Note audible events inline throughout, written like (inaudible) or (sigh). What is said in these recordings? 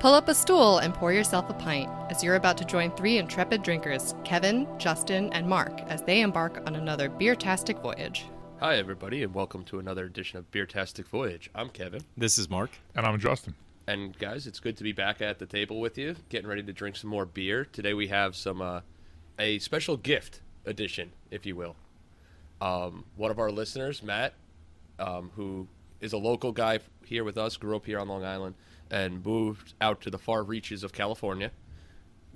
Pull up a stool and pour yourself a pint as you're about to join three intrepid drinkers, Kevin, Justin, and Mark, as they embark on another beer-tastic voyage. Hi, everybody, and welcome to another edition of Beer-tastic Voyage. I'm Kevin, This is Mark. And I'm Justin. and guys, it's good to be back at the table with you, getting ready to drink some more beer. Today we have some uh, a special gift edition, if you will. Um, one of our listeners, Matt, um, who is a local guy here with us, grew up here on Long Island, and moved out to the far reaches of California.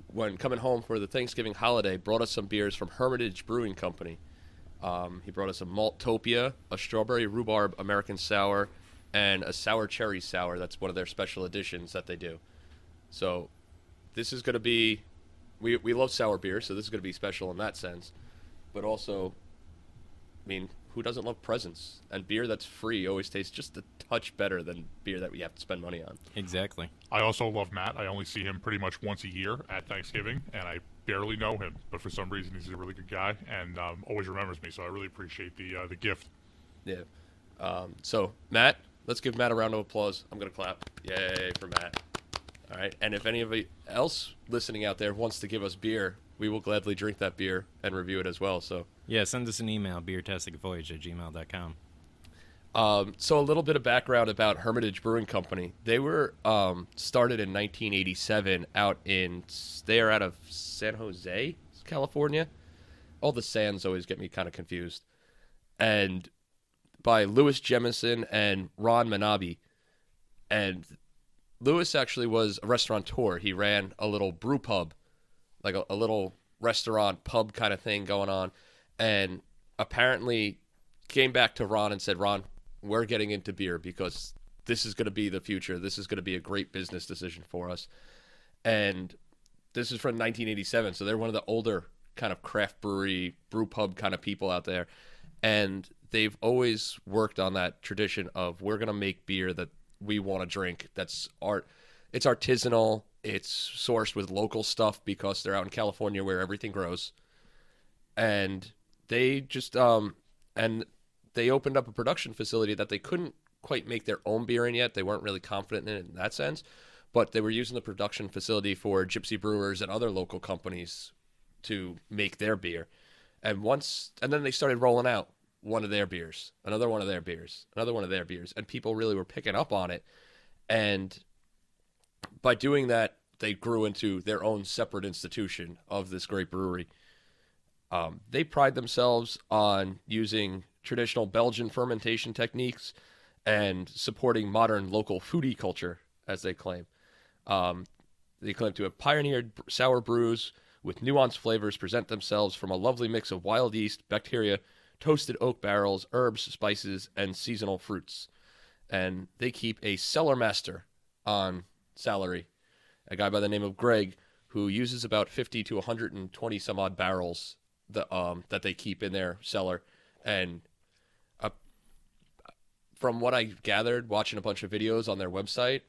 When coming home for the Thanksgiving holiday, brought us some beers from Hermitage Brewing Company. Um, he brought us a Maltopia, a strawberry rhubarb American sour, and a sour cherry sour. That's one of their special editions that they do. So this is going to be, we, we love sour beer, so this is going to be special in that sense. But also, I mean, who doesn't love presents? And beer that's free always tastes just a touch better than beer that we have to spend money on. Exactly. I also love Matt. I only see him pretty much once a year at Thanksgiving, and I barely know him. But for some reason, he's a really good guy and um, always remembers me. So I really appreciate the uh, the gift. Yeah. Um, so, Matt, let's give Matt a round of applause. I'm going to clap. Yay for Matt. All right. And if anybody else listening out there wants to give us beer, we will gladly drink that beer and review it as well. So, Yeah, send us an email, beertasticvoyage at gmail.com. um, so a little bit of background about Hermitage Brewing Company. They were um, started in 1987 out in, they are out of San Jose, California. All the sands always get me kind of confused. And by Lewis Jemison and Ron Manabe. And Lewis actually was a restaurateur. He ran a little brew pub, like a, a little restaurant pub kind of thing going on. And apparently came back to Ron and said, Ron, we're getting into beer because this is going to be the future. This is going to be a great business decision for us. And this is from 1987, so they're one of the older kind of craft brewery, brew pub kind of people out there. And they've always worked on that tradition of we're going to make beer that we want to drink. That's art. It's artisanal. It's sourced with local stuff because they're out in California where everything grows. And they just um and they opened up a production facility that they couldn't quite make their own beer in yet. They weren't really confident in it in that sense, but they were using the production facility for Gypsy Brewers and other local companies to make their beer. And once, and then they started rolling out one of their beers, another one of their beers, another one of their beers, and people really were picking up on it. And by doing that, they grew into their own separate institution of this great brewery. Um, they pride themselves on using traditional Belgian fermentation techniques and supporting modern local foodie culture, as they claim. Um, they claim to have pioneered sour brews with nuanced flavors, present themselves from a lovely mix of wild yeast, bacteria, toasted oak barrels, herbs, spices, and seasonal fruits. And they keep a cellar master on salary, a guy by the name of Greg, who uses about 50 to 120 some odd barrels the, um, that they keep in their cellar. And uh, from what I gathered watching a bunch of videos on their website,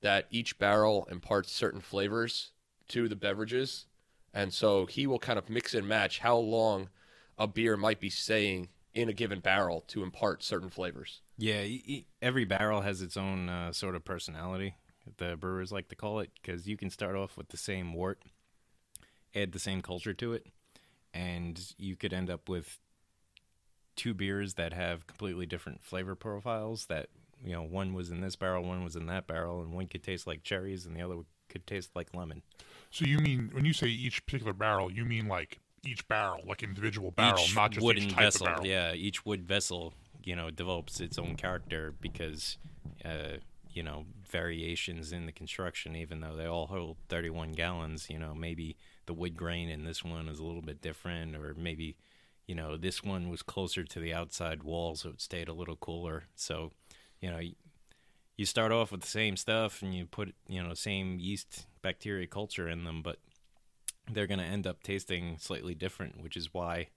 that each barrel imparts certain flavors to the beverages. And so he will kind of mix and match how long a beer might be staying in a given barrel to impart certain flavors. Yeah, every barrel has its own uh, sort of personality, the brewers like to call it, because you can start off with the same wort, add the same culture to it, and you could end up with two beers that have completely different flavor profiles that you know one was in this barrel one was in that barrel and one could taste like cherries and the other could taste like lemon So you mean when you say each particular barrel, you mean like each barrel, like individual barrel, each not just wooden each type vessel of barrel. yeah each wood vessel you know develops its own character because uh you know variations in the construction even though they all hold 31 gallons you know maybe the wood grain in this one is a little bit different or maybe you know this one was closer to the outside wall so it stayed a little cooler. So you know you start off with the same stuff and you put you know same yeast bacteria culture in them but they're going to end up tasting slightly different which is why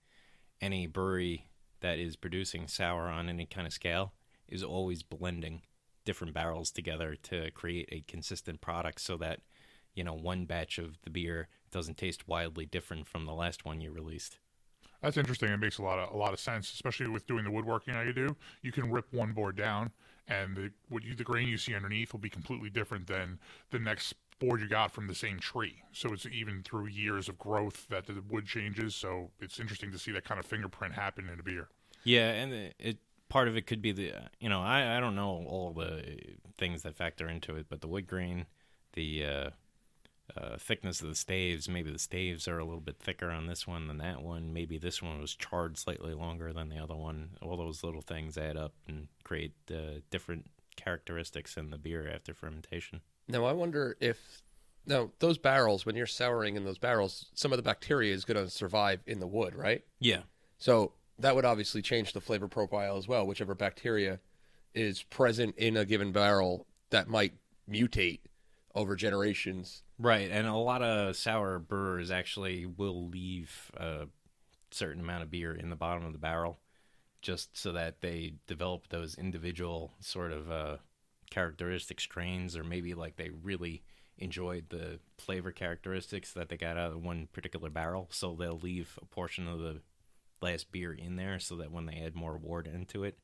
any brewery that is producing sour on any kind of scale is always blending different barrels together to create a consistent product so that you know one batch of the beer doesn't taste wildly different from the last one you released That's interesting. It makes a lot of a lot of sense, especially with doing the woodworking that you do. You can rip one board down, and the what you, the grain you see underneath will be completely different than the next board you got from the same tree. So it's even through years of growth that the wood changes. So it's interesting to see that kind of fingerprint happen in a beer. Yeah, and it part of it could be the you know I I don't know all the things that factor into it, but the wood grain, the uh, uh, thickness of the staves. Maybe the staves are a little bit thicker on this one than that one. Maybe this one was charred slightly longer than the other one. All those little things add up and create uh, different characteristics in the beer after fermentation. Now I wonder if now those barrels when you're souring in those barrels, some of the bacteria is going to survive in the wood, right? Yeah, So that would obviously change the flavor profile as well. Whichever bacteria is present in a given barrel that might mutate over generations. Right, and a lot of sour brewers actually will leave a certain amount of beer in the bottom of the barrel just so that they develop those individual sort of uh, characteristic strains, or maybe like they really enjoyed the flavor characteristics that they got out of one particular barrel, so they'll leave a portion of the last beer in there so that when they add more wort into it,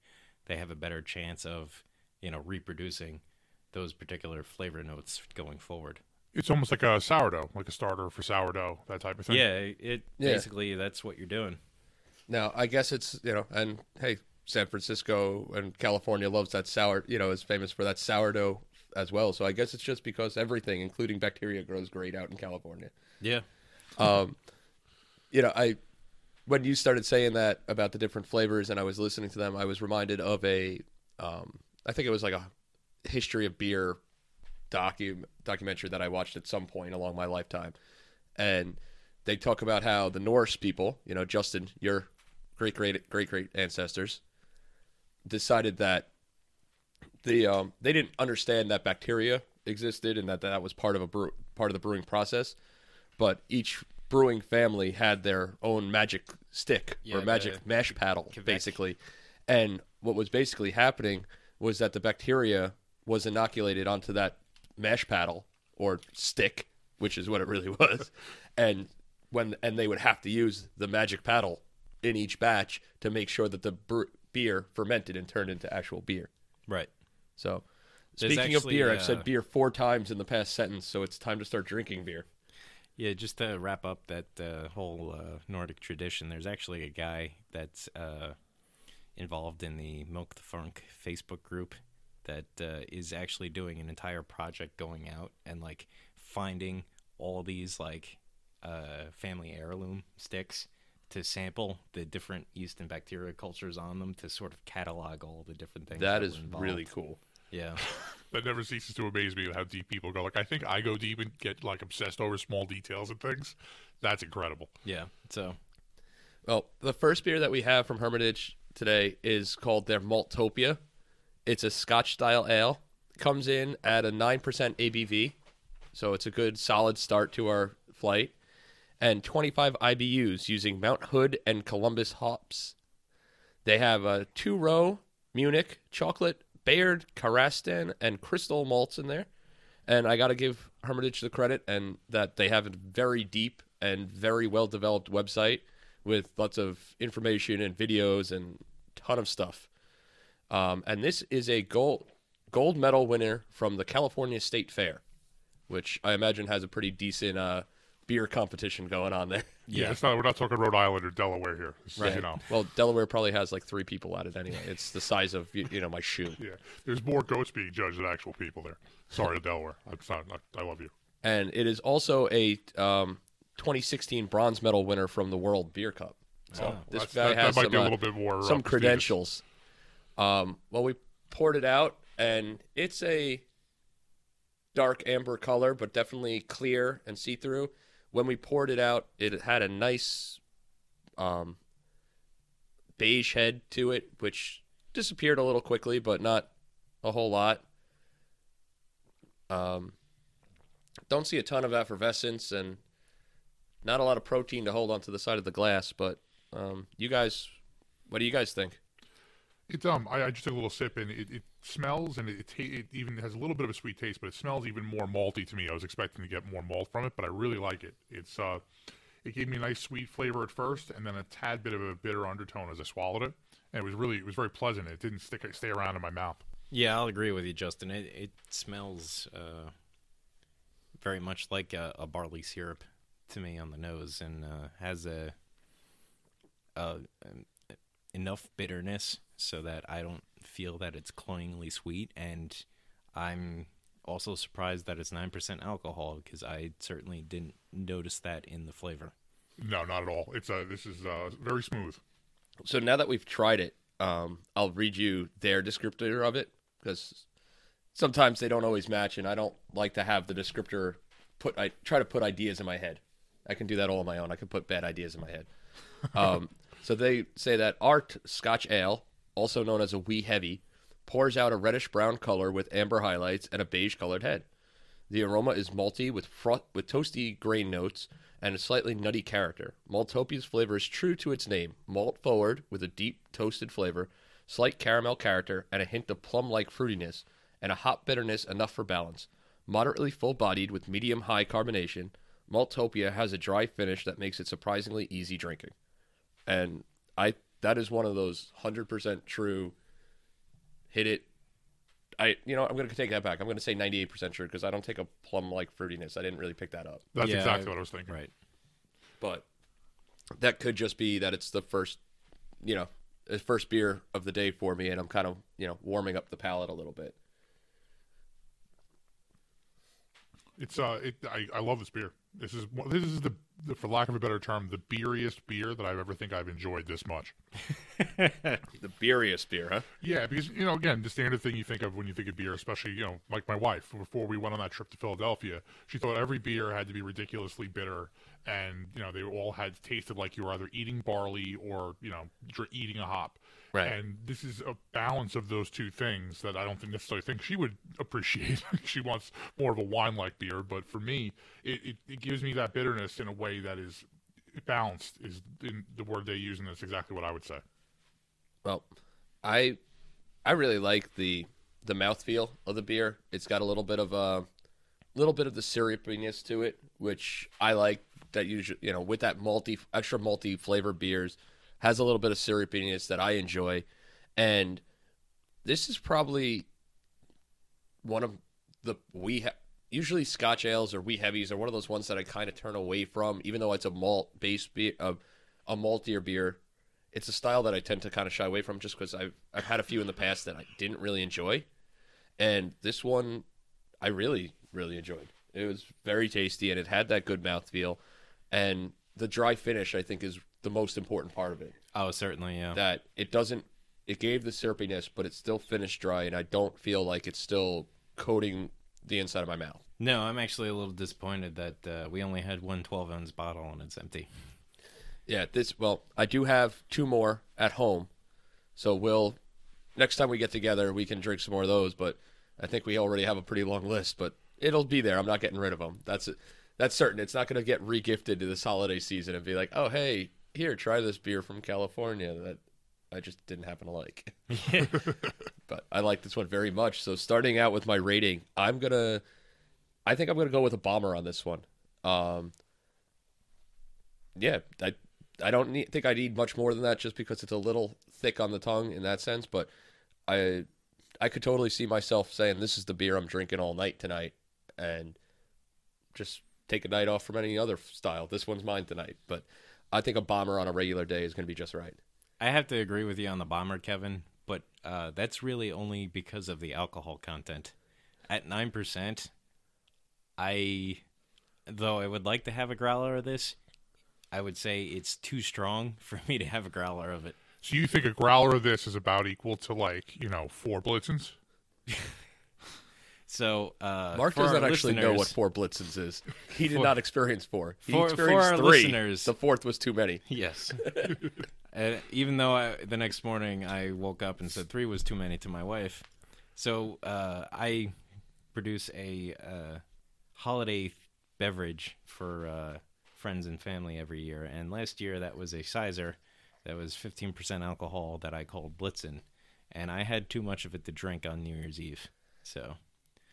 they have a better chance of, you know, reproducing those particular flavor notes going forward. It's almost like a sourdough, like a starter for sourdough, that type of thing. Yeah, it Yeah. basically that's what you're doing. Now I guess it's you know, and hey, San Francisco and California loves that sour. You know, is famous for that sourdough as well. So I guess it's just because everything, including bacteria, grows great out in California. Yeah. Um, you know, I when you started saying that about the different flavors, and I was listening to them, I was reminded of a, um, I think it was like a history of beer docu documentary that I watched at some point along my lifetime, and they talk about how the Norse people, you know, Justin, your great great great great ancestors, decided that the um, they didn't understand that bacteria existed and that that was part of a brew, part of the brewing process, but each brewing family had their own magic stick Yeah, or magic the mash paddle, kveik. basically. And what was basically happening was that the bacteria was inoculated onto that mash paddle or stick, which is what it really (laughs) was, and when and they would have to use the magic paddle in each batch to make sure that the bre- beer fermented and turned into actual beer. Right. So, There's speaking of actually, beer, I've uh, said beer four times in the past sentence, so it's time to start drinking beer. Yeah, just to wrap up that uh, whole uh, Nordic tradition, there's actually a guy that's uh, involved in the Milk the Funk Facebook group that uh, is actually doing an entire project going out and like finding all these like uh, family heirloom sticks to sample the different yeast and bacteria cultures on them to sort of catalog all the different things. That were really cool. Yeah. (laughs) That never ceases to amaze me how deep people go. Like I think I go deep and get like obsessed over small details and things. That's incredible. Yeah. So Well, the first beer that we have from Hermitage today is called their Maltopia. It's a Scotch style ale. Comes in at a 9% ABV, so it's a good solid start to our flight. And 25 IBUs using Mount Hood and Columbus hops. They have a two row Munich chocolate, Bayard, CaraStan, and Crystal malts in there. And I got to give Hermitage the credit and that they have a very deep and very well developed website with lots of information and videos and ton of stuff. Um, and this is a gold gold medal winner from the California State Fair, which I imagine has a pretty decent uh, beer competition going on there. (laughs) Yeah, it's not. We're not talking Rhode Island or Delaware here. It's, You know. Well, Delaware probably has like three people at it anyway. It's the size of you, you know my shoe. (laughs) Yeah, there's more goats being judged than actual people there. Sorry to (laughs) Delaware. It's not, I, I love you. and it is also a um, 2016 bronze medal winner from the World Beer Cup. So Oh, this that's- guy that- that has might some, be a uh, little bit more, uh, some prestigious. credentials. Um, well, we poured it out, and it's a dark amber color, but definitely clear and see through. When we poured it out, it had a nice um, beige head to it, which disappeared a little quickly, but not a whole lot. Um, don't see a ton of effervescence and not a lot of protein to hold onto the side of the glass. But um, you guys, what do you guys think? It's um, I, I just took a little sip and it, it smells and it, it, it even has a little bit of a sweet taste, but it smells even more malty to me. I was expecting to get more malt from it, but I really like it. It's uh, it gave me a nice sweet flavor at first, and then a tad bit of a bitter undertone as I swallowed it, and it was really it was very pleasant. It didn't stick stay around in my mouth. Yeah, I'll agree with you, Justin. It it smells uh, very much like a, a barley syrup to me on the nose, and uh, has a, enough bitterness so that I don't feel that it's cloyingly sweet, and I'm also surprised that it's nine percent alcohol because I certainly didn't notice that in the flavor. No, not at all. It's uh, this is uh, very smooth. So now that we've tried it, um, I'll read you their descriptor of it because sometimes they don't always match, and I don't like to have the descriptor put. I try to put ideas in my head. I can do that all on my own. I can put bad ideas in my head. (laughs) Um, so they say that Art Scotch Ale, also known as a wee heavy, pours out a reddish brown color with amber highlights and a beige colored head. The aroma is malty with fro- with toasty grain notes and a slightly nutty character. Maltopia's flavor is true to its name, malt forward with a deep toasted flavor, slight caramel character, and a hint of plum-like fruitiness, and a hop bitterness enough for balance. Moderately full-bodied with medium-high carbonation, Maltopia has a dry finish that makes it surprisingly easy drinking. And I that is one of those 100% true hit it I you know I'm going to take that back. I'm going to say 98% sure because I don't take a plum like fruitiness. I didn't really pick that up. That's Yeah, exactly I- what I was thinking. Right. But that could just be that it's the first, you know, the first beer of the day for me and I'm kind of, you know, warming up the palate a little bit. It's uh, it, I, I love this beer. This is this is the, the for lack of a better term, the beeriest beer that I've ever think I've enjoyed this much. (laughs) The beeriest beer, huh? Yeah, because you know, again, the standard thing you think of when you think of beer, especially you know, like my wife, before we went on that trip to Philadelphia, she thought every beer had to be ridiculously bitter, and you know, they all had tasted like you were either eating barley or you know, dr- eating a hop. Right. And this is a balance of those two things that I don't think necessarily think she would (laughs) appreciate. (laughs) she wants more of a wine-like beer, but for me, it, it, it gives me that bitterness in a way that is balanced. Is in the word they use, and that's exactly what I would say. Well, I I really like the the mouthfeel of the beer. It's got a little bit of a little bit of the syrupiness to it, which I like. That usually, you know, with that multi extra multi flavor beers, has a little bit of syrupiness that I enjoy, and this is probably one of the we ha- usually Scotch ales or wee heavies are one of those ones that I kind of turn away from, even though it's a malt based beer, uh, a maltier beer. It's a style that I tend to kind of shy away from just because I've I've had a few in the past that I didn't really enjoy, and this one I really really enjoyed. It was very tasty and it had that good mouthfeel, and the dry finish I think is the most important part of it. Oh, certainly, yeah. that it doesn't it gave the syrupiness but it's still finished dry and i don't feel like it's still coating the inside of my mouth. No, I'm actually a little disappointed that uh, we only had one 12 ounce bottle and it's empty. yeah this well i do have two more at home so we'll next time we get together we can drink some more of those but i think we already have a pretty long list but it'll be there. I'm not getting rid of them that's that's certain. It's not going to get regifted to this holiday season and be like oh hey here try this beer from california that i just didn't happen to like (laughs) (laughs) but I like this one very much. So starting out with my rating, I'm gonna, I think I'm gonna go with a bomber on this one. Um, yeah, I, I don't need, think I need much more than that, just because it's a little thick on the tongue in that sense. But I, I could totally see myself saying this is the beer I'm drinking all night tonight, and just take a night off from any other style. This one's mine tonight, but I think a bomber on a regular day is gonna be just right. I have to agree with you on the bomber, Kevin, but uh, that's really only because of the alcohol content. At 9%, I, though I would like to have a growler of this, I would say it's too strong (laughs) for me to have a growler of it. So you think a growler of this is about equal to like you know four Blitzens? (laughs) So, uh, Mark for doesn't actually know what four blitzens is. (laughs) He did not experience four. He for- for experienced our three. listeners- The fourth was too many. Yes. (laughs) uh, even though I, the next morning I woke up and said three was too many to my wife. So uh, I produce a uh, holiday beverage for uh, friends and family every year. And last year that was a cyser that was 15% alcohol that I called Blitzen. And I had too much of it to drink on New Year's Eve. So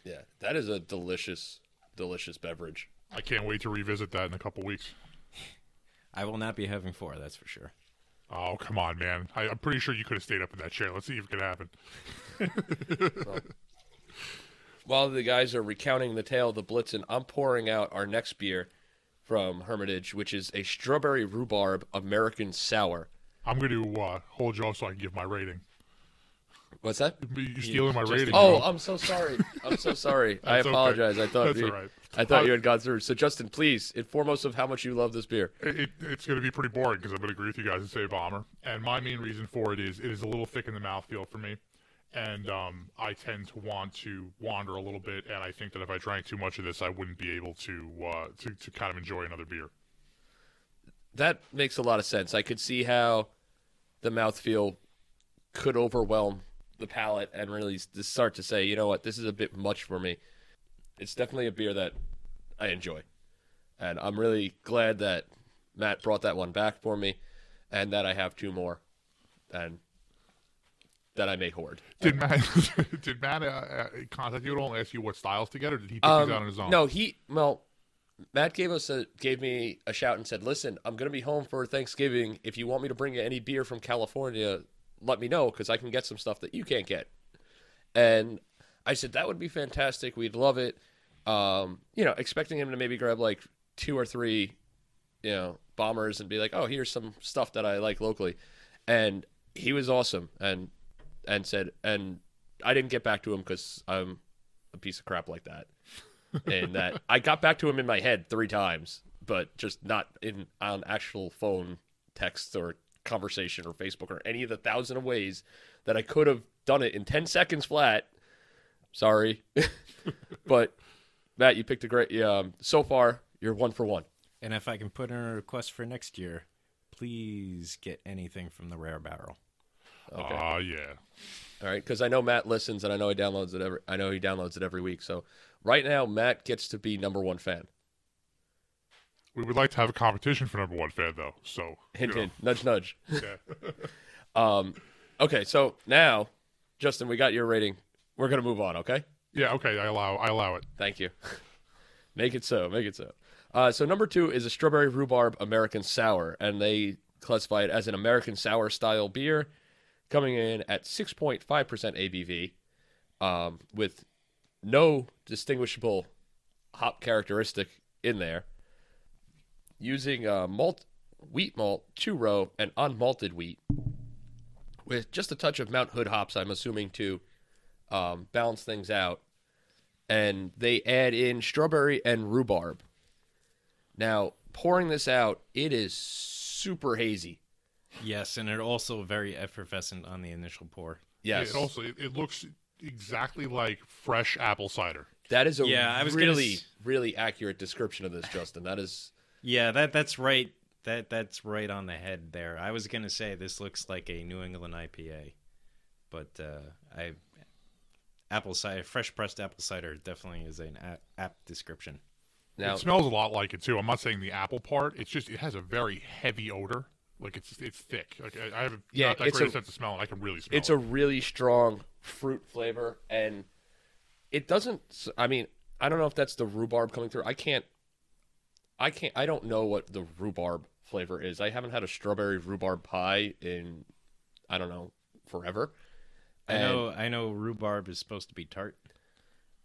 Yeah, that is a delicious, delicious beverage. I can't wait to revisit that in a couple weeks. I will not be having four, that's for sure. Oh come on, man! I, I'm pretty sure you could have stayed up in that chair. Let's see if it could happen. (laughs) while the guys are recounting the tale of the Blitzen, I'm pouring out our next beer from Hermitage, which is a strawberry rhubarb American sour. I'm going to uh, hold you off so I can give my rating. What's that? You're stealing my rating. Oh, you? I'm so sorry. (laughs) I'm so sorry. I That's okay. apologize. I thought That's you, all right. I thought Uh, you had gone through. So Justin, please, in foremost of how much you love this beer. It, it, it's going to be pretty boring because I'm going to agree with you guys and say bomber. And my main reason for it is it is a little thick in the mouthfeel for me, and um, I tend to want to wander a little bit. And I think that if I drank too much of this, I wouldn't be able to uh, to, to kind of enjoy another beer. That makes a lot of sense. I could see how the mouthfeel could overwhelm the palate and really just start to say, you know what, this is a bit much for me. It's definitely a beer that I enjoy. And I'm really glad that Matt brought that one back for me and that I have two more and that I may hoard. Did Matt (laughs) did Matt uh, uh, contact you at all and ask you what styles to get, or did he pick Um, these out on his own? No, he well, Matt gave us a gave me a shout and said, "Listen, I'm gonna be home for Thanksgiving. If you want me to bring you any beer from California, let me know because I can get some stuff that you can't get." And I said that would be fantastic. We'd love it. Um, you know, expecting him to maybe grab like two or three, you know, bombers and be like, "Oh, here's some stuff that I like locally," and he was awesome and and said and I didn't get back to him because I'm a piece of crap like that and that (laughs) I got back to him in my head three times, but just not in on actual phone text or conversation or Facebook or any of the thousand of ways that I could have done it in ten seconds flat. Sorry, (laughs) but Matt, you picked a great. Um, so far, you're one for one. And if I can put in a request for next year, please get anything from the Rare Barrel. Okay. Ah, yeah. All right, because I know Matt listens and I know he downloads it every. I know he downloads it every week. So right now, Matt gets to be number one fan. We would like to have a competition for number one fan, though. So Hint, hint, nudge, nudge. (laughs) Yeah. (laughs) Um, okay, so now, Justin, we got your rating. We're gonna move on. Okay. yeah. Okay. I allow. I allow it. Thank you. (laughs) make it so. Make it so. Uh, so number two is a strawberry rhubarb American sour, and they classify it as an American sour style beer, coming in at 6.5% ABV, um, with no distinguishable hop characteristic in there. Using uh, malt, wheat malt, two row, and unmalted wheat, with just a touch of Mount Hood hops. I'm assuming to um, balance things out and they add in strawberry and rhubarb. Now, pouring this out, it is super hazy. Yes, and it also very effervescent on the initial pour. Yes, It also it, it looks exactly like fresh apple cider. that is a Yeah, I was gonna really, s- really accurate description of this, Justin. That is, Yeah, that that's right. That that's right on the head there. I was gonna say this looks like a New England IPA, but uh, I apple cider, fresh pressed apple cider, definitely is an a- apt description. now it smells a lot like it too. I'm not saying the apple part. It's just it has a very heavy odor. Like it's it's thick. Like I, I have Yeah, not that it's great a- sense of smell, and I can really smell. it's it. a really strong fruit flavor, and it doesn't. I mean, I don't know if that's the rhubarb coming through. I can't. I can't. I don't know what the rhubarb flavor is. I haven't had a strawberry rhubarb pie in, I don't know, forever. I know I know rhubarb is supposed to be tart,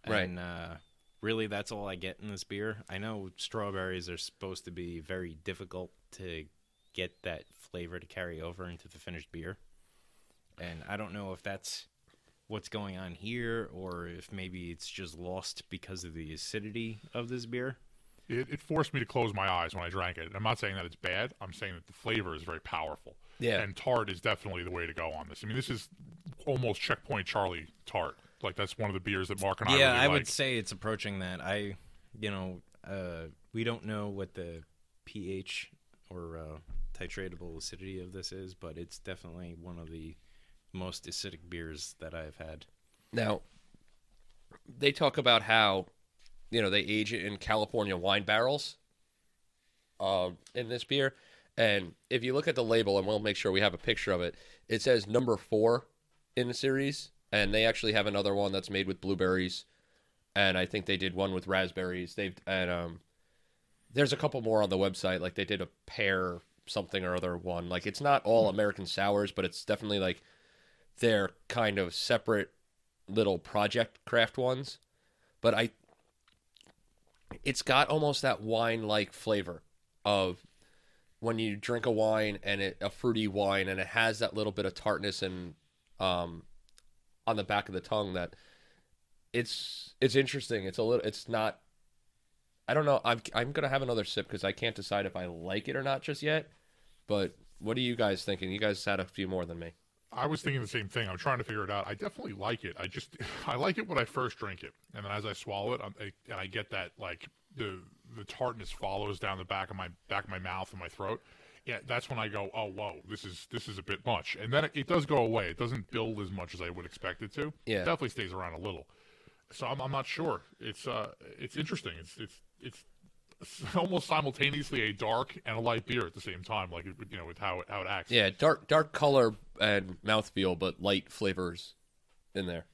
Right. And uh, really, that's all I get in this beer. I know strawberries are supposed to be very difficult to get that flavor to carry over into the finished beer, and I don't know if that's what's going on here or if maybe it's just lost because of the acidity of this beer. It, it forced me to close my eyes when I drank it. I'm not saying that it's bad. I'm saying that the flavor is very powerful. Yeah. And tart is definitely the way to go on this. I mean, this is almost checkpoint Charlie tart. Like that's one of the beers that Mark and I yeah, really I like. would say it's approaching that. I, you know, uh, we don't know what the pH or uh, titratable acidity of this is, but it's definitely one of the most acidic beers that I've had. Now, they talk about how, you know, they age it in California wine barrels um, in this beer. And if you look at the label, and we'll make sure we have a picture of it, it says number four in the series. And they actually have another one that's made with blueberries. And I think they did one with raspberries. They've, and, um, there's a couple more on the website. Like they did a pear something or other one. Like it's not all American sours, but it's definitely like their kind of separate little project craft ones. but I it's got almost that wine like flavor of when you drink a wine and it a fruity wine and it has that little bit of tartness and um on the back of the tongue that it's it's interesting. It's a little it's not I don't know. I'm I'm to have another sip cuz I can't decide if I like it or not just yet. But what are you guys thinking? You guys had a few more than me. I was thinking the same thing. I'm trying to figure it out. I definitely like it. I just (laughs) I like it when I first drink it, and then as I swallow it, I'm, and I get that like the the tartness follows down the back of my back of my mouth and my throat. Yeah, that's when I go, oh whoa, this is this is a bit much, and then it, it does go away. It doesn't build as much as I would expect it to. Yeah. it definitely stays around a little. So I'm, I'm not sure. It's uh it's interesting. It's it's it's (laughs) almost simultaneously a dark and a light beer at the same time, like you know with how it, how it acts. Yeah, dark dark color and mouthfeel, but light flavors in there.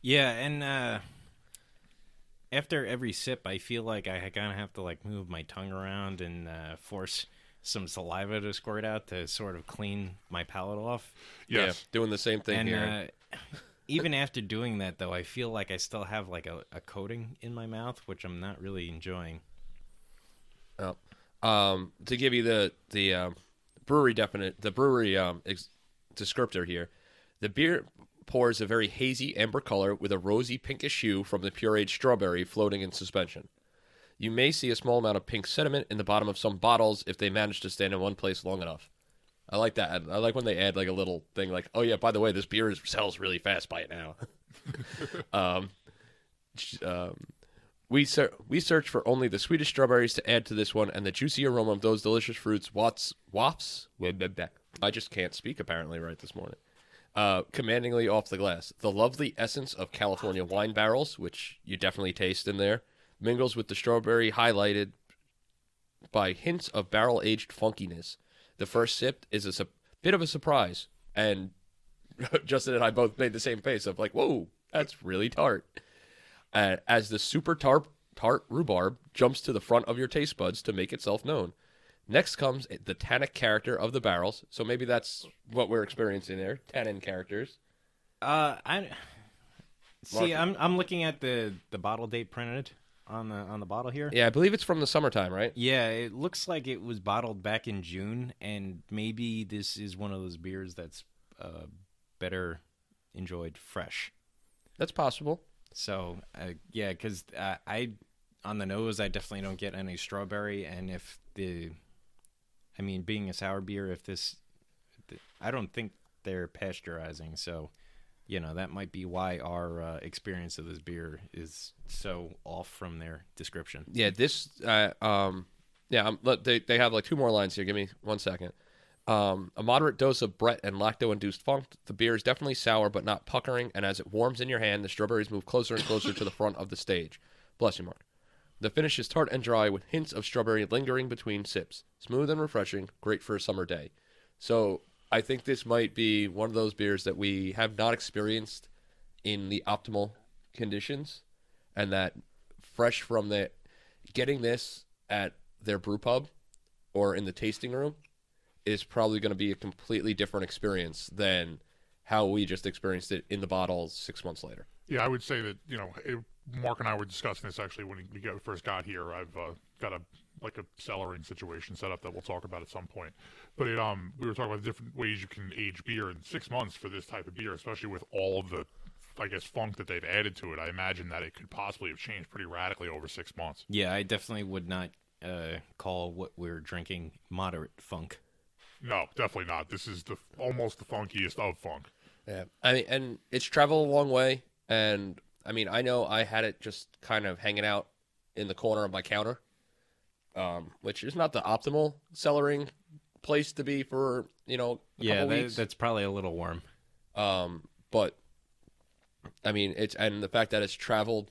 Yeah, and uh, after every sip, I feel like I kind of have to like move my tongue around and uh, force some saliva to squirt out to sort of clean my palate off. Yes. Yeah, doing the same thing and here. uh, even after doing that, though, I feel like I still have like a, a coating in my mouth, which I'm not really enjoying. Oh. Um, to give you the the um, brewery definite the brewery um, ex- descriptor here, the beer pours a very hazy amber color with a rosy pinkish hue from the pureed strawberry floating in suspension. You may see a small amount of pink sediment in the bottom of some bottles if they manage to stand in one place long enough. I like that. I like when they add like a little thing like, "Oh yeah, by the way, this beer is, sells really fast. by it now." (laughs) um, um, we ser- we search for only the sweetest strawberries to add to this one, and the juicy aroma of those delicious fruits wafts wafts. I just can't speak apparently right this morning. Uh, commandingly off the glass, the lovely essence of California wine barrels, which you definitely taste in there, mingles with the strawberry, highlighted by hints of barrel aged funkiness. The first sip is a su- bit of a surprise, and (laughs) Justin and I both made the same face of like, "Whoa, that's really tart." uh, as the super tart, tart rhubarb jumps to the front of your taste buds to make itself known. Next comes the tannic character of the barrels. So maybe that's what we're experiencing there. Tannin characters. Uh, I see. I'm I'm looking at the the bottle date printed on the on the bottle here. Yeah, I believe it's from the summertime, right? Yeah, it looks like it was bottled back in June, and maybe this is one of those beers that's uh, better enjoyed fresh. That's possible. So, uh, yeah, because uh, I on the nose, I definitely don't get any strawberry, and if the, I mean, being a sour beer, if this, I don't think they're pasteurizing, so you know that might be why our uh, experience of this beer is so off from their description. Yeah, this. Uh, um, yeah, um, let, they they have like two more lines here. Give me one second. Um, a moderate dose of Brett and lacto-induced funk. The beer is definitely sour, but not puckering. And as it warms in your hand, the strawberries move closer and closer to the front of the stage. Bless you, Mark. The finish is tart and dry, with hints of strawberry lingering between sips. Smooth and refreshing, great for a summer day. So I think this might be one of those beers that we have not experienced in the optimal conditions, and that fresh from the getting this at their brew pub or in the tasting room is probably going to be a completely different experience than how we just experienced it in the bottle six months later. Yeah, I would say that you know, it, Mark and I were discussing this actually when we got, first got here. I've uh, got a like a cellaring situation set up that we'll talk about at some point. But it um, we were talking about the different ways you can age beer in six months for this type of beer, especially with all of the, I guess, funk that they've added to it. I imagine that it could possibly have changed pretty radically over six months. Yeah, I definitely would not uh, call what we're drinking moderate funk. No, definitely not. This is the almost the funkiest of funk. Yeah, I mean, and it's traveled a long way, and I mean, I know I had it just kind of hanging out in the corner of my counter, um, which is not the optimal cellaring place to be for you know a Yeah, couple that, weeks. that's probably a little warm. Um, but I mean, it's and the fact that it's traveled,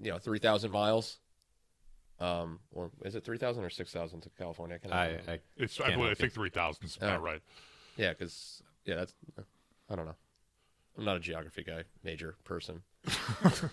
you know, three thousand miles. Um, or is it three thousand or six thousand to California? I, can't I, remember. It's I I, believe, I think three thousand is about Oh. right. yeah, because yeah, that's I don't know. I'm not a geography guy, major person. (laughs)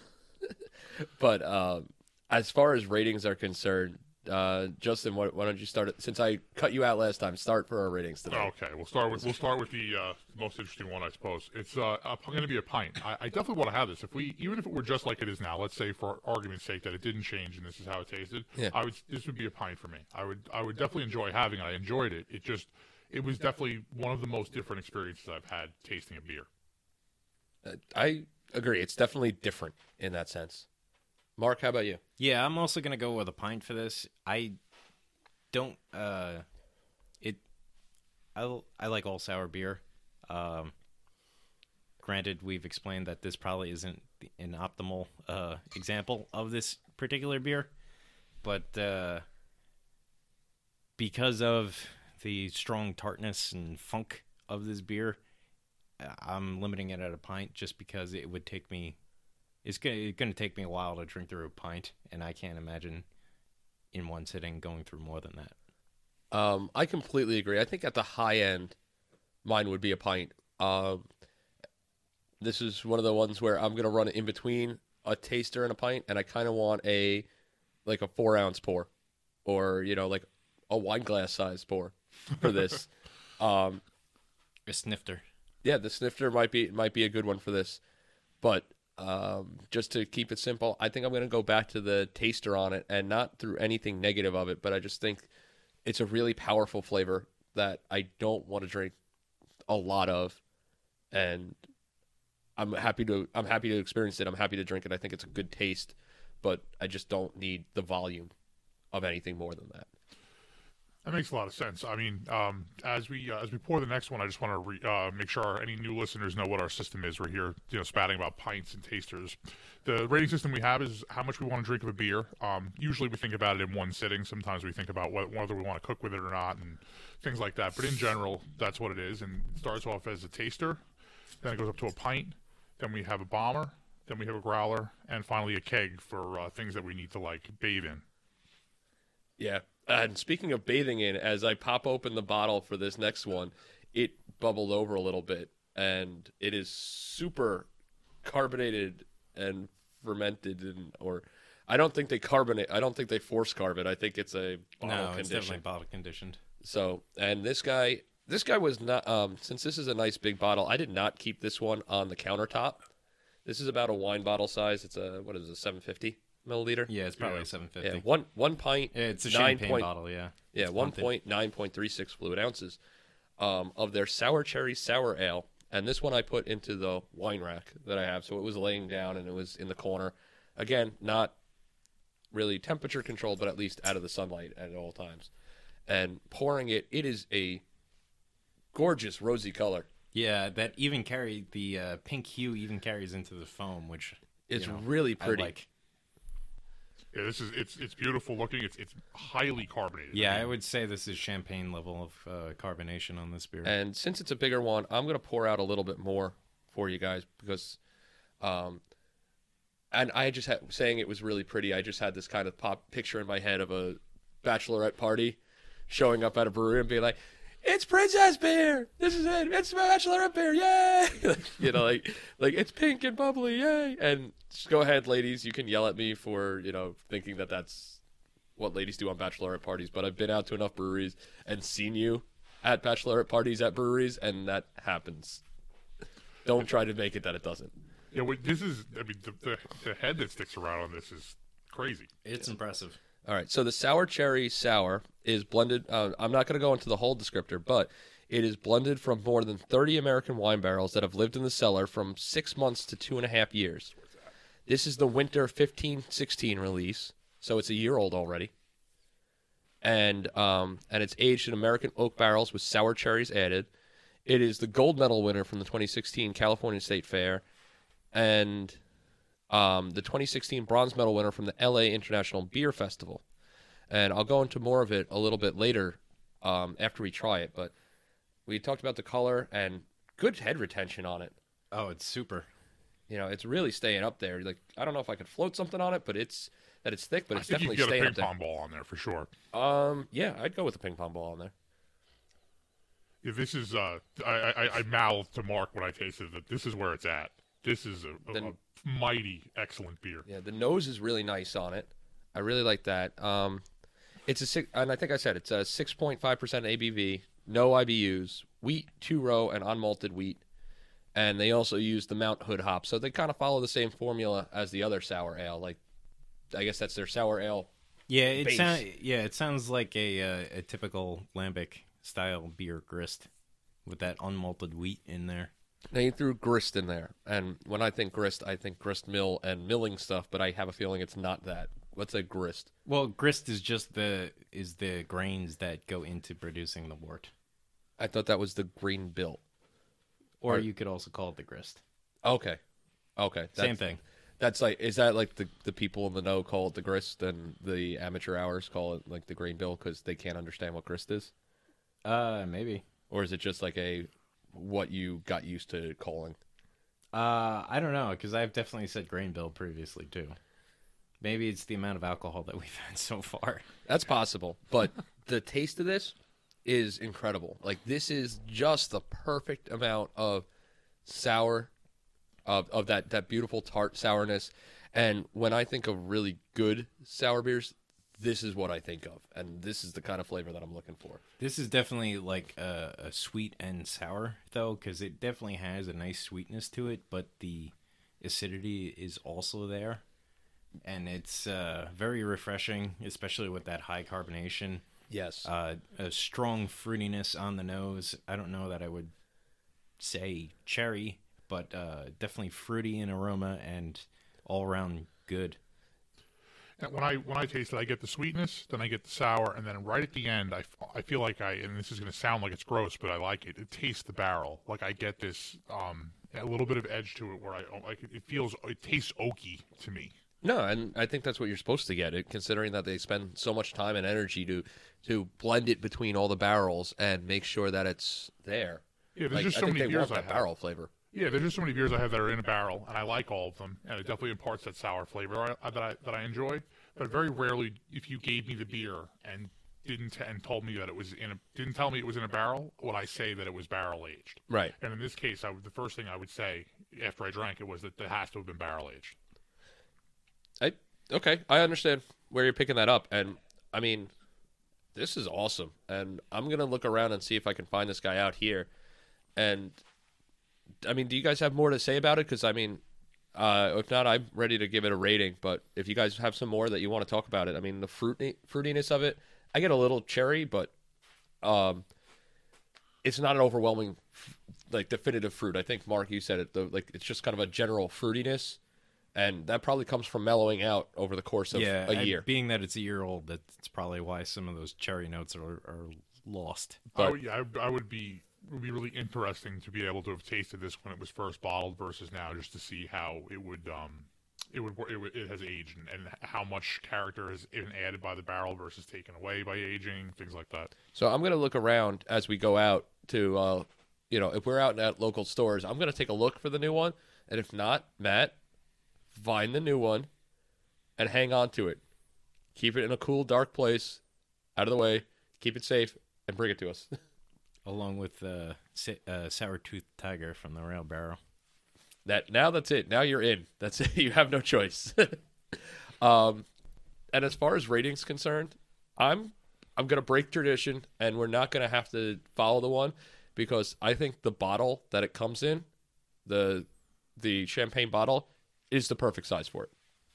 but um, as far as ratings are concerned, uh, Justin, why, why don't you start it? Since I cut you out last time, start for our ratings today. Okay, we'll start with we'll start with the uh, most interesting one, I suppose. It's uh, going to be a pint. I, I definitely want to have this. If we, even if it were just like it is now, let's say for argument's sake that it didn't change and this is how it tasted, Yeah. I would this would be a pint for me. I would I would definitely enjoy having it. I enjoyed it. It just it was definitely one of the most different experiences I've had tasting a beer. Uh, I agree. It's definitely different in that sense. Mark, how about you? Yeah, I'm also gonna go with a pint for this. I don't. uh It. I I like all sour beer. Um, granted, we've explained that this probably isn't an optimal uh, example of this particular beer, but uh, because of the strong tartness and funk of this beer, I'm limiting it at a pint just because it would take me it's gonna it's gonna take me a while to drink through a pint, and I can't imagine in one sitting going through more than that. Um, I completely agree. I think at the high end, mine would be a pint. Um, this is one of the ones where I'm gonna run it in between a taster and a pint, and I kind of want a like a four ounce pour, or you know like a wine glass size pour for this. (laughs) um, A snifter. Yeah, the snifter might be might be a good one for this, but um, just to keep it simple, I think I'm gonna go back to the taster on it, and not through anything negative of it, but I just think it's a really powerful flavor that I don't want to drink a lot of, and I'm happy to I'm happy to experience it. I'm happy to drink it. I think it's a good taste, but I just don't need the volume of anything more than that. That makes a lot of sense. I mean, um, as we uh, as we pour the next one, I just want to re- uh, make sure our, any new listeners know what our system is. We're here, you know, spatting about pints and tasters. The rating system we have is how much we want to drink of a beer. Um, usually, we think about it in one sitting. Sometimes we think about whether, whether we want to cook with it or not, and things like that. But in general, that's what it is. And it starts off as a taster, then it goes up to a pint, then we have a bomber, then we have a growler, and finally a keg for uh, things that we need to like bathe in. Yeah. And speaking of bathing in, as I pop open the bottle for this next one, it bubbled over a little bit, and it is super carbonated and fermented, and or I don't think they carbonate. I don't think they force carb it. I think it's a bottle no, it's definitely bottle conditioned. So, and this guy, this guy was not. Um, since this is a nice big bottle, I did not keep this one on the countertop. This is about a wine bottle size. It's a what is it, 750 milliliter? Yeah, it's probably Yeah. seven Yeah, one one pint. Yeah, it's a nine champagne point- bottle. Yeah. Yeah, It's one punted. point nine point three six fluid ounces um, of their sour cherry sour ale, and this one I put into the wine rack that I have, so it was laying down and it was in the corner. Again, not really temperature controlled, but at least out of the sunlight at all times. And pouring it, it is a gorgeous rosy color. Yeah, that even carry the uh, pink hue even carries into the foam, which It's you know, really I pretty. like. Yeah, this is it's it's beautiful looking. It's it's highly carbonated. Yeah, I I would say this is champagne level of uh, carbonation on this beer. And since it's a bigger one, I'm going to pour out a little bit more for you guys because, um, and I just had saying it was really pretty. I just had this kind of pop picture in my head of a bachelorette party showing up at a brewery and being like, "It's princess beer. This is it. It's bachelorette beer. Yay!" (laughs) you know, like like it's pink and bubbly. Yay! And just go ahead, ladies. You can yell at me for you know thinking that that's what ladies do on bachelorette parties. But I've been out to enough breweries and seen you at bachelorette parties at breweries, and that happens. Don't try to make it that it doesn't. yeah. Wait, this is. I mean, the, the the head that sticks around on this is crazy. it's impressive. All right, so the sour cherry sour is blended. Uh, I'm not going to go into the whole descriptor, but it is blended from more than 30 American wine barrels that have lived in the cellar from six months to two and a half years. This is the winter 15-16 release, so it's a year old already. And um, and it's aged in American oak barrels with sour cherries added. It is the gold medal winner from the 2016 California State Fair, and um, the 2016 bronze medal winner from the LA International Beer Festival. And I'll go into more of it a little bit later um, after we try it. But we talked about the color and good head retention on it. Oh, it's super. You know, it's really staying up there. Like I don't know if I could float something on it, but it's that it's thick, but it's definitely can get a staying ping up pong ball on there for sure. Um, yeah, I'd go with a ping pong ball on there. Yeah, this is. Uh, I, I I mouthed to Mark when I tasted that This is where it's at. This is a, a, Then- a mighty excellent beer. Yeah, the nose is really nice on it. I really like that. Um, It's a six, and I think I said it's a 6.5% ABV, no IBUs, wheat, two row, and unmalted wheat. And they also use the Mount Hood hop. So they kind of follow the same formula as the other sour ale. Like, I guess that's their sour ale. Yeah, it sounds yeah, it sounds like a uh, a typical lambic style beer grist with that unmalted wheat in there. Now you threw grist in there. And when I think grist, I think grist mill and milling stuff, but I have a feeling it's not that. What's a grist? Well, grist is just the is the grains that go into producing the wort, I thought that was the grain bill. or Or- you could also call it the grist. Okay. Okay. Same thing. That's like, is that like the, the people in the know call it the grist and the amateur hours call it like the grain bill because they can't understand what grist is? Uh, maybe. Or is it just like a what you got used to calling? Uh, I don't know because I've definitely said grain bill previously too. Maybe it's the amount of alcohol that (laughs) we've had so far. That's possible. But (laughs) the taste of this is incredible. Like this is just the perfect amount of sour of of that that beautiful tart sourness. And when I think of really good sour beers, this is what I think of. And this is the kind of flavor that I'm looking for. This is definitely like a, a sweet and sour though, because it definitely has a nice sweetness to it, but the acidity is also there, and it's uh, very refreshing, especially with that high carbonation. Yes. Uh, a strong fruitiness on the nose. I don't know that I would say cherry, but uh, definitely fruity in aroma and all around good. And when I when I taste it, I get the sweetness, then I get the sour, and then right at the end, I, I feel like I and this is going to sound like it's gross, but I like it. It tastes the barrel, like I get this um a little bit of edge to it, where I like it feels it tastes oaky to me. No, and I think that's what you're supposed to get. It considering that they spend so much time and energy to to blend it between all the barrels and make sure that it's there. Yeah, there's Like, just I so think many they beers want I that have. barrel flavor. Yeah, there's just so many beers I have that are in a barrel, and I like all of them, and it definitely imparts that sour flavor I, that I that I enjoy. But very rarely, if you gave me the beer and didn't and told me that it was in a didn't tell me it was in a barrel, would I say that it was barrel aged? Right. And in this case, I would, the first thing I would say after I drank it was that it has to have been barrel aged. I okay, I understand where you're picking that up, and I mean, this is awesome. And I'm gonna look around and see if I can find this guy out here. And I mean, do you guys have more to say about it? Because I mean, uh, if not, I'm ready to give it a rating. But if you guys have some more that you want to talk about it, I mean, the fruit fruitiness of it, I get a little cherry, but um, it's not an overwhelming like definitive fruit. I think Mark, you said it. The, like it's just kind of a general fruitiness, and that probably comes from mellowing out over the course of yeah, a and year. Being that it's a year old, that's probably why some of those cherry notes are, are lost. I But- would, yeah, I, I would be it would be really interesting to be able to have tasted this when it was first bottled versus now, just to see how it would um it would it, would, it has aged and, and how much character has been added by the barrel versus taken away by aging, things like that. So I'm gonna look around as we go out to, uh, you know, if we're out at local stores, I'm gonna take a look for the new one, and if not, Matt, find the new one, and hang on to it. Keep it in a cool, dark place, out of the way. Keep it safe, and bring it to us. (laughs) Along with uh, uh, Sour Tooth Tiger from the Rail Barrel. that now that's it. Now you're in. That's (laughs) it. You have no choice. (laughs) um, and as far as ratings concerned, I'm I'm gonna break tradition, and we're not gonna have to follow the one because I think the bottle that it comes in, the the champagne bottle, is the perfect size for it,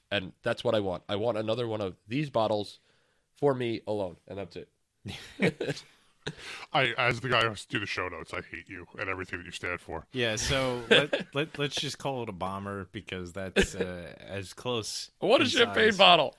and that's what I want. I want another one of these bottles for me alone, and that's it. (laughs) (laughs) I, as the guy who has to do the show notes, I hate you and everything that you stand for. Yeah, so (laughs) let, let, let's just call it a bomber because that's uh, as close. (laughs) What a in champagne size. bottle!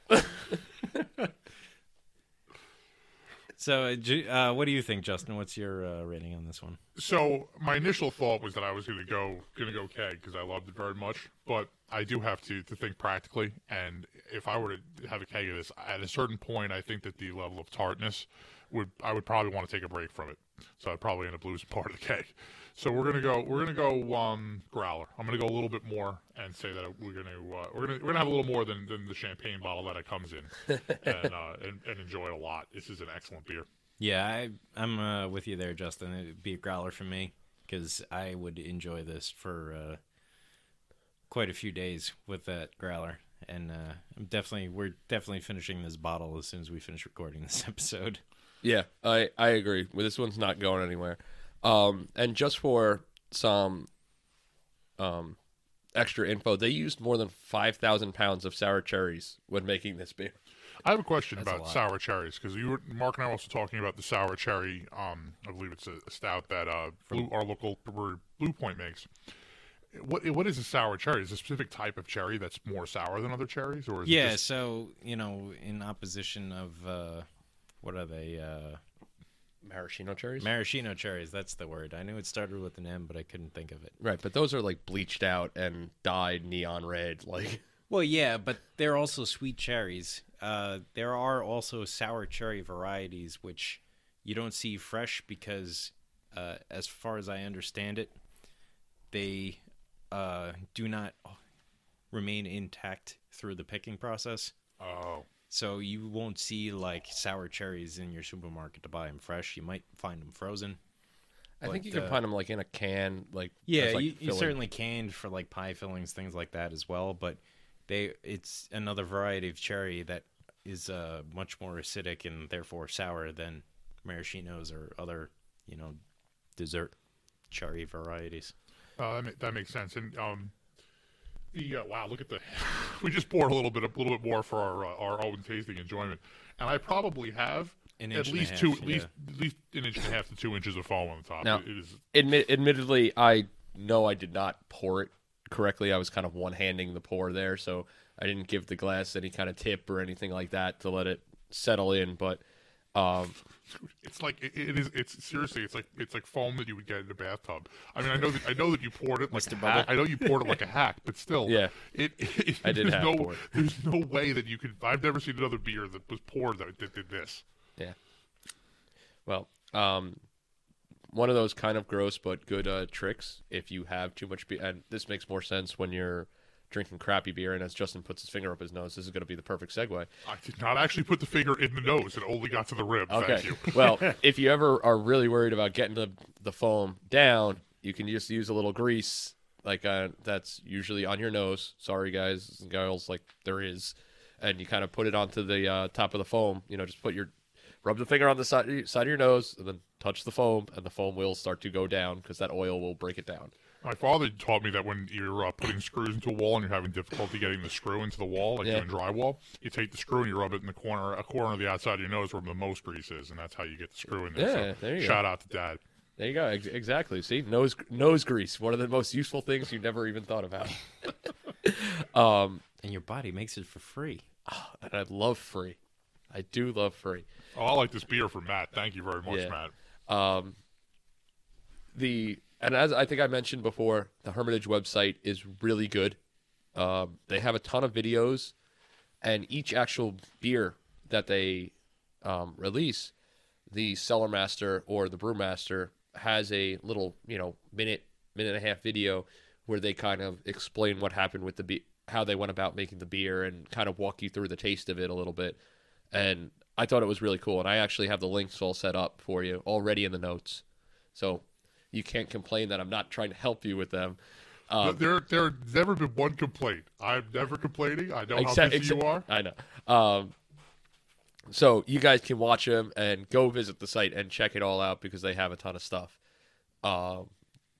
So, uh, uh, what do you think, Justin? What's your uh, rating on this one? So my initial thought was that I was going to go going to go keg because I loved it very much, but I do have to to think practically. And if I were to have a keg of this, at a certain point, I think that the level of tartness would I would probably want to take a break from it. So I'd probably end up losing part of the keg. So we're gonna go we're gonna go um, growler. I'm gonna go a little bit more and say that we're gonna uh, we're gonna we're gonna have a little more than, than the champagne bottle that it comes in, (laughs) and, uh, and and enjoy it a lot. This is an excellent beer. Yeah, I, I'm uh, with you there, Justin. It'd be a growler for me because I would enjoy this for uh, quite a few days with that growler. and uh, I'm definitely we're definitely finishing this bottle as soon as we finish recording this (laughs) episode. Yeah, I I agree. Well, this one's not going anywhere. Um, and just for some um extra info, they used more than five thousand pounds of sour cherries when making this beer. I have a question That's about lot. sour cherries because you were Mark and I were also talking about the sour cherry. Um, I believe it's a, a stout that uh, Blue, our local brewery, Blue Point makes. What what is a sour cherry? Is it a specific type of cherry that's more sour than other cherries, or is it Yeah, just- so you know, in opposition of uh, what are they? Uh, Maraschino cherries, maraschino cherries. That's the word. I knew it started with an M, but I couldn't think of it. right? But those are like bleached out and dyed neon red. (laughs) Like, Well, yeah, but they're also sweet cherries. Uh, there are also sour cherry varieties which you don't see fresh because, uh, as far as I understand it, they uh, do not remain intact through the picking process. oh, So you won't see like sour cherries in your supermarket to buy them fresh. You might find them frozen. I think But, you can uh, find them like in a can. Like, Yeah, like, you, you certainly canned for like pie fillings, things like that as well. But they, it's another variety of cherry that is uh, much more acidic and therefore sour than maraschinos or other, you know, dessert cherry varieties. uh, that, ma- that makes sense. And um, the uh, wow, look at the (laughs) we just poured a little bit a little bit more for our uh, our own tasting enjoyment, and I probably have at inch and a least half, two at yeah. least at least an inch and a half to two inches of foam on the top. Now- It- it is Admit, admittedly, I know I did not pour it correctly. I was kind of one handing the pour there, so I didn't give the glass any kind of tip or anything like that to let it settle in. But um, It's like it, it is. It's seriously. It's like it's like foam that you would get in a bathtub. I mean, I know that I know that you poured it like Mr. a hack. I know you poured it like a hack, but still, Yeah. It, (laughs) it I did there's no, pour it. There's no way that you could. I've never seen another beer that was poured that, that did this. yeah. Well, um, one of those kind of gross but good uh, tricks if you have too much beer, and this makes more sense when you're drinking crappy beer. And as Justin puts his finger up his nose, this is going to be the perfect segue. I did not actually put the finger in the nose. It only got to the rib. Okay. Thank you. (laughs) well, (laughs) if you ever are really worried about getting the the foam down, you can just use a little grease, like uh, that's usually on your nose. Sorry, guys and girls, like there is, and you kind of put it onto the uh, top of the foam. You know, just put your rub the finger on the side side of your nose, and then touch the foam, and the foam will start to go down because that oil will break it down. My father taught me that when you're uh, putting screws into a wall and you're having difficulty getting the screw into the wall, like Yeah. doing drywall, you take the screw and you rub it in the corner, a corner of the outside of your nose where the most grease is, and that's how you get the screw in there. Yeah, so there you go. shout out to Dad. There you go. Ex- exactly. See, nose nose grease, one of the most useful things you never even thought about. (laughs) um, And your body makes it for free. Oh, and I love free. I do love free. Oh, I like this beer from Matt. Thank you very much, Yeah. Matt. Um, the and as I think I mentioned before, the Hermitage website is really good. Um, they have a ton of videos, and each actual beer that they um, release, the cellar master or the brewmaster has a little, you know, minute minute and a half video where they kind of explain what happened with the beer, how they went about making the beer, and kind of walk you through the taste of it a little bit. And I thought it was really cool, and I actually have the links all set up for you already in the notes, so you can't complain that I'm not trying to help you with them. Um, there, there's never been one complaint. I'm never complaining. I know how busy you are. I know. Um, so you guys can watch them and go visit the site and check it all out because they have a ton of stuff um,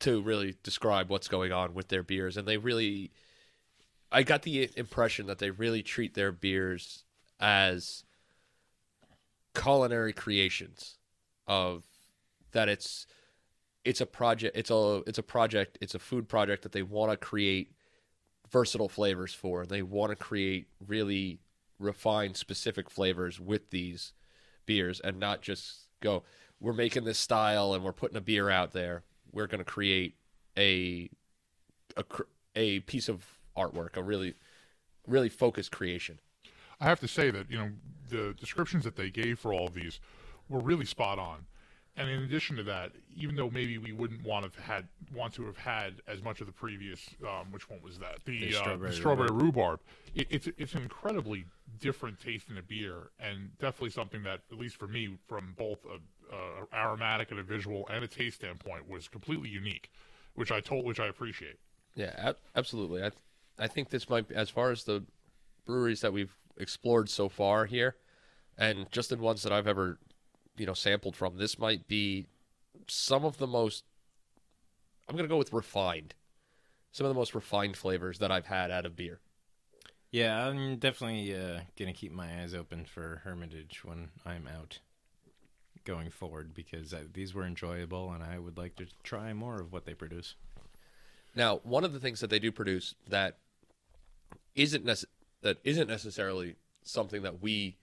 to really describe what's going on with their beers. And they really, I got the impression that they really treat their beers as culinary creations of that it's it's a project it's a it's a project it's a food project that they want to create versatile flavors for. They want to create really refined, specific flavors with these beers and not just go, we're making this style and we're putting a beer out there. We're going to create a, a a piece of artwork, a really really focused creation. I have to say that you know the descriptions that they gave for all of these were really spot on. And in addition to that, even though maybe we wouldn't want to have had want to have had as much of the previous, um, which one was that? The, The uh, strawberry the strawberry rhubarb. It, it's it's an incredibly different taste in a beer, and definitely something that, at least for me, from both a, a aromatic and a visual and a taste standpoint, was completely unique, which I told, which I appreciate. Yeah, ab- absolutely. I I think this might be as far as the breweries that we've explored so far here, and just in ones that I've ever, you know, sampled from, this might be some of the most. I'm gonna go with refined. Some of the most refined flavors that I've had out of beer. Yeah, I'm definitely uh, gonna keep my eyes open for Hermitage when I'm out going forward because uh, these were enjoyable and I would like to try more of what they produce. Now, one of the things that they do produce that isn't nece- that isn't necessarily something that we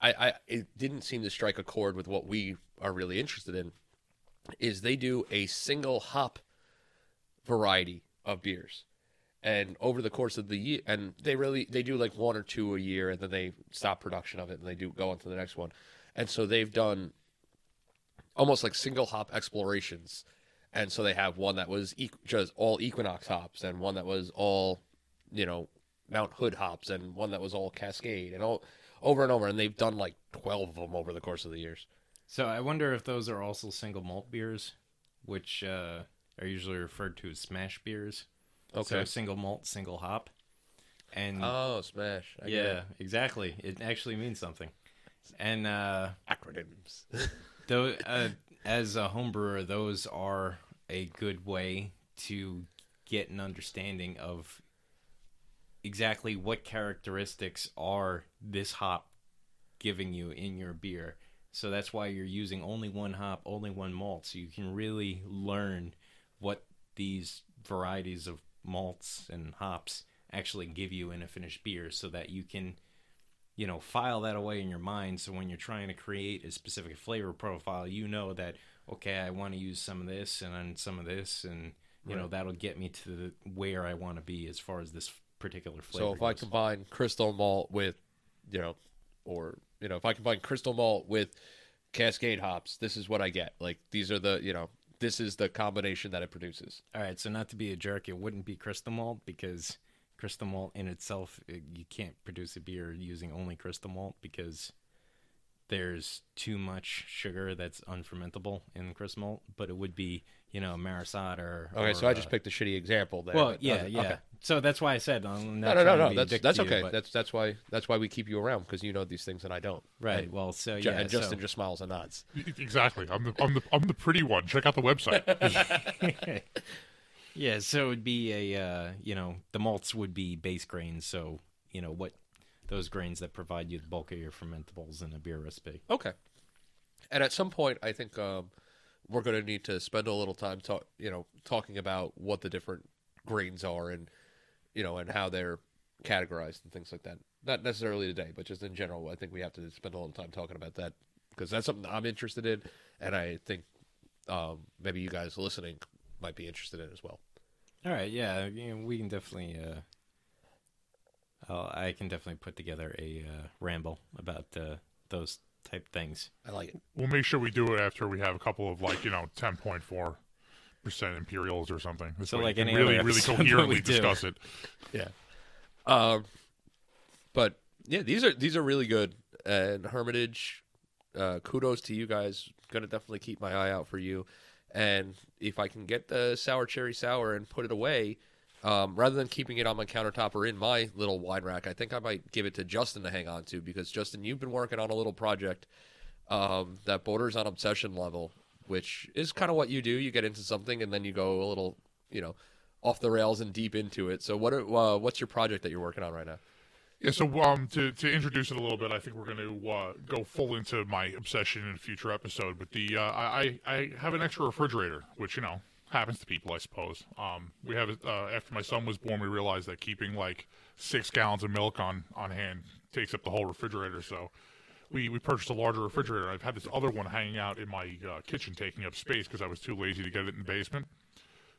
I, I it didn't seem to strike a chord with what we are really interested in is they do a single hop variety of beers. And over the course of the year and they really they do like one or two a year and then they stop production of it and they do go on to the next one. And so they've done almost like single hop explorations and so they have one that was equ- just all Equinox hops, and one that was all, you know, Mount Hood hops, and one that was all Cascade, and all over and over. And they've done like twelve of them over the course of the years. So I wonder if those are also single malt beers, which uh, are usually referred to as smash beers. So single malt, single hop. And Oh, smash! I get yeah, it. exactly. It actually means something. And uh, acronyms. (laughs) though, uh, as a homebrewer, those are a good way to get an understanding of exactly what characteristics are this hop giving you in your beer. So that's why you're using only one hop, only one malt, so you can really learn what these varieties of malts and hops actually give you in a finished beer so that you can you know file that away in your mind. So when you're trying to create a specific flavor profile you know that okay i want to use some of this and then some of this and you know that'll get me to the, where i want to be as far as this particular flavor so if I goes. combine crystal malt with, you know, or you know, if I combine crystal malt with Cascade hops, this is what I get. Like these are the, you know, this is the combination that it produces. all right so not to be a jerk it wouldn't be crystal malt because crystal malt in itself it- you can't produce a beer using only crystal malt because there's too much sugar that's unfermentable in crystal malt but it would be you know Maris Otter or Okay, or, so I just uh, picked a shitty example there. Well, yeah, okay, yeah. So that's why I said I'm not No, no, no, no. That's that's to you, okay. That's that's why that's why we keep you around because you know these things and I don't. right. And, well, so yeah, and Justin so- just smiles and nods. Exactly. I'm the I'm the I'm the pretty one. Check out the website. (laughs) yeah, so it would be a uh, you know the malts would be base grains, so you know what those grains that provide you the bulk of your fermentables in a beer recipe. Okay. And at some point, I think um, we're going to need to spend a little time talk, you know, talking about what the different grains are and you know and how they're categorized and things like that. Not necessarily today, but just in general, I think we have to spend a little time talking about that because that's something I'm interested in, and I think um, maybe you guys listening might be interested in as well. All right, yeah, you know, we can definitely. Uh, I'll, I can definitely put together a uh, ramble about uh, those type things. I like it. we'll make sure we do it after we have a couple of like you know ten point four percent imperials or something. This So way like any really other really we coherently discuss it. Yeah. Um, but yeah, these are these are really good. And Hermitage, uh, kudos to you guys. Gonna definitely keep my eye out for you. And if I can get the sour cherry sour and put it away, um, rather than keeping it on my countertop or in my little wine rack, I think I might give it to Justin to hang on to because Justin, you've been working on a little project um, that borders on obsession level, which is kind of what you do. You get into something and then you go a little, you know, off the rails and deep into it. So what are, uh, what's your project that you're working on right now? Yeah, so um, to to introduce it a little bit, I think we're going to uh, go full into my obsession in a future episode. But the uh, I I I have an extra refrigerator, which you know happens to people, I suppose. Um, we have uh, after my son was born, we realized that keeping like six gallons of milk on on hand takes up the whole refrigerator. So we we purchased a larger refrigerator. I've had this other one hanging out in my uh, kitchen, taking up space because I was too lazy to get it in the basement.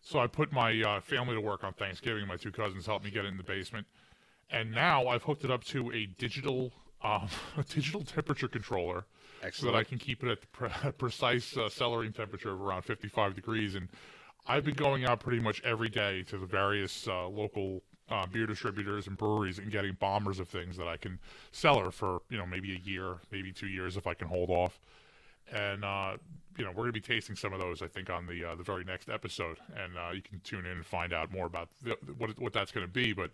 So I put my uh, family to work on Thanksgiving. My two cousins helped me get it in the basement, and now I've hooked it up to a digital um, (laughs) a digital temperature controller, so that I can keep it at the pre- (laughs) precise uh, cellaring temperature of around 55 degrees. And I've been going out pretty much every day to the various uh, local uh, beer distributors and breweries and getting bombers of things that I can cellar for you know maybe a year, maybe two years if I can hold off and uh, you know we're going to be tasting some of those. I think on the uh, the very next episode, and uh, you can tune in and find out more about what what that's going to be. But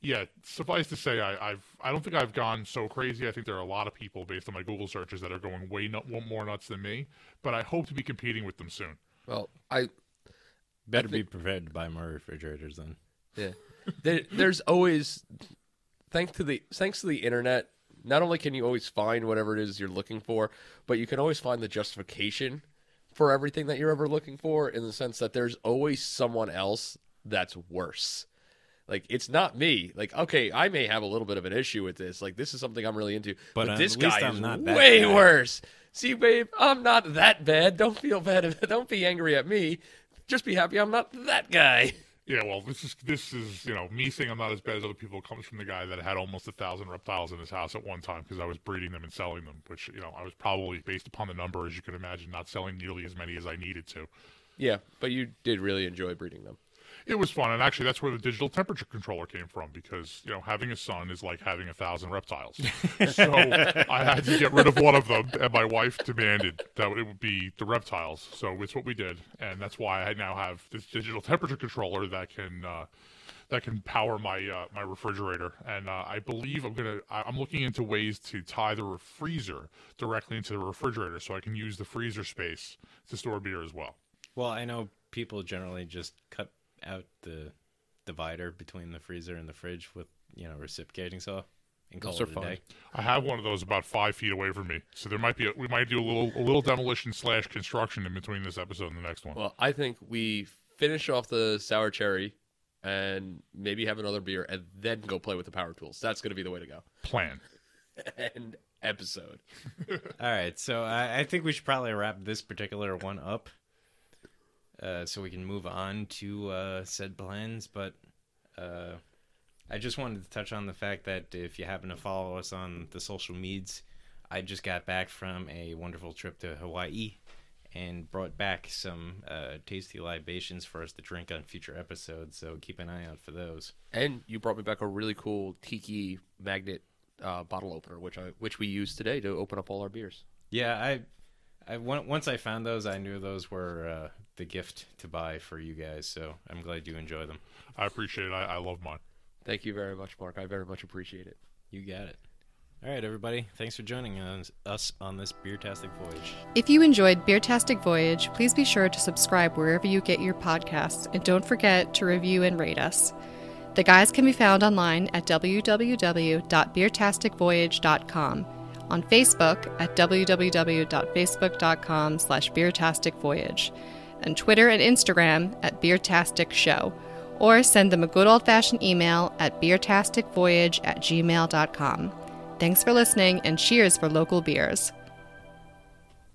yeah, suffice to say, I, I've I don't think I've gone so crazy. I think there are a lot of people based on my Google searches that are going way nut, more nuts than me. But I hope to be competing with them soon. Well, I Better be prepared to buy more refrigerators then. yeah. there, there's always thanks to the thanks to the internet. Not only can you always find whatever it is you're looking for, but you can always find the justification for everything that you're ever looking for. In the sense that there's always someone else that's worse. Like it's not me. Like okay, I may have a little bit of an issue with this. Like this is something I'm really into, But, but, this guy I'm is way guy. worse. See, babe, I'm not that bad. Don't feel bad. (laughs) Don't be angry at me. Just be happy I'm not that guy. (laughs) Yeah, well, this is this is you know me saying I'm not as bad as other people comes from the guy that had almost a thousand reptiles in his house at one time because I was breeding them and selling them, which you know I was probably based upon the number as you can imagine not selling nearly as many as I needed to. Yeah, but you did really enjoy breeding them. It was fun, and actually that's where the digital temperature controller came from because you know having a son is like having a thousand reptiles. (laughs) so I had to get rid of one of them, and my wife demanded that it would be the reptiles. So it's what we did, and that's why I now have this digital temperature controller that can. Uh, that can power my uh, my refrigerator, and uh, I believe I'm gonna. I- I'm looking into ways to tie the freezer directly into the refrigerator, so I can use the freezer space to store beer as well. Well, I know people generally just cut out the divider between the freezer and the fridge with you know reciprocating saw and call Those it are a fun. day. I have one of those about five feet away from me, so there might be a, we might do a little a little demolition slash construction in between this episode and the next one. Well, I think we finish off the sour cherry and maybe have another beer and then go play with the power tools. That's going to be the way to go. Plan. (laughs) And episode. (laughs) All right, so I, I think we should probably wrap this particular one up, uh, so we can move on to uh, said plans. But uh, I just wanted to touch on the fact that if you happen to follow us on the social medias, I just got back from a wonderful trip to Hawaii and brought back some uh, tasty libations for us to drink on future episodes. So keep an eye out for those. And you brought me back a really cool tiki magnet uh, bottle opener, which I which we use today to open up all our beers. Yeah, I, I once I found those, I knew those were uh, the gift to buy for you guys. So I'm glad you enjoy them. I appreciate it. I, I love mine. Thank you very much, Mark. I very much appreciate it. You got it. All right, everybody. Thanks for joining us, us on this beer-tastic voyage. If you enjoyed Beertastic Voyage, please be sure to subscribe wherever you get your podcasts and don't forget to review and rate us. The guys can be found online at www.beertasticvoyage.com, on Facebook at www.facebook.com slash beertasticvoyage, and Twitter and Instagram at Beertastic Show, or send them a good old-fashioned email at beertasticvoyage at gmail.com. Thanks for listening and cheers for local beers.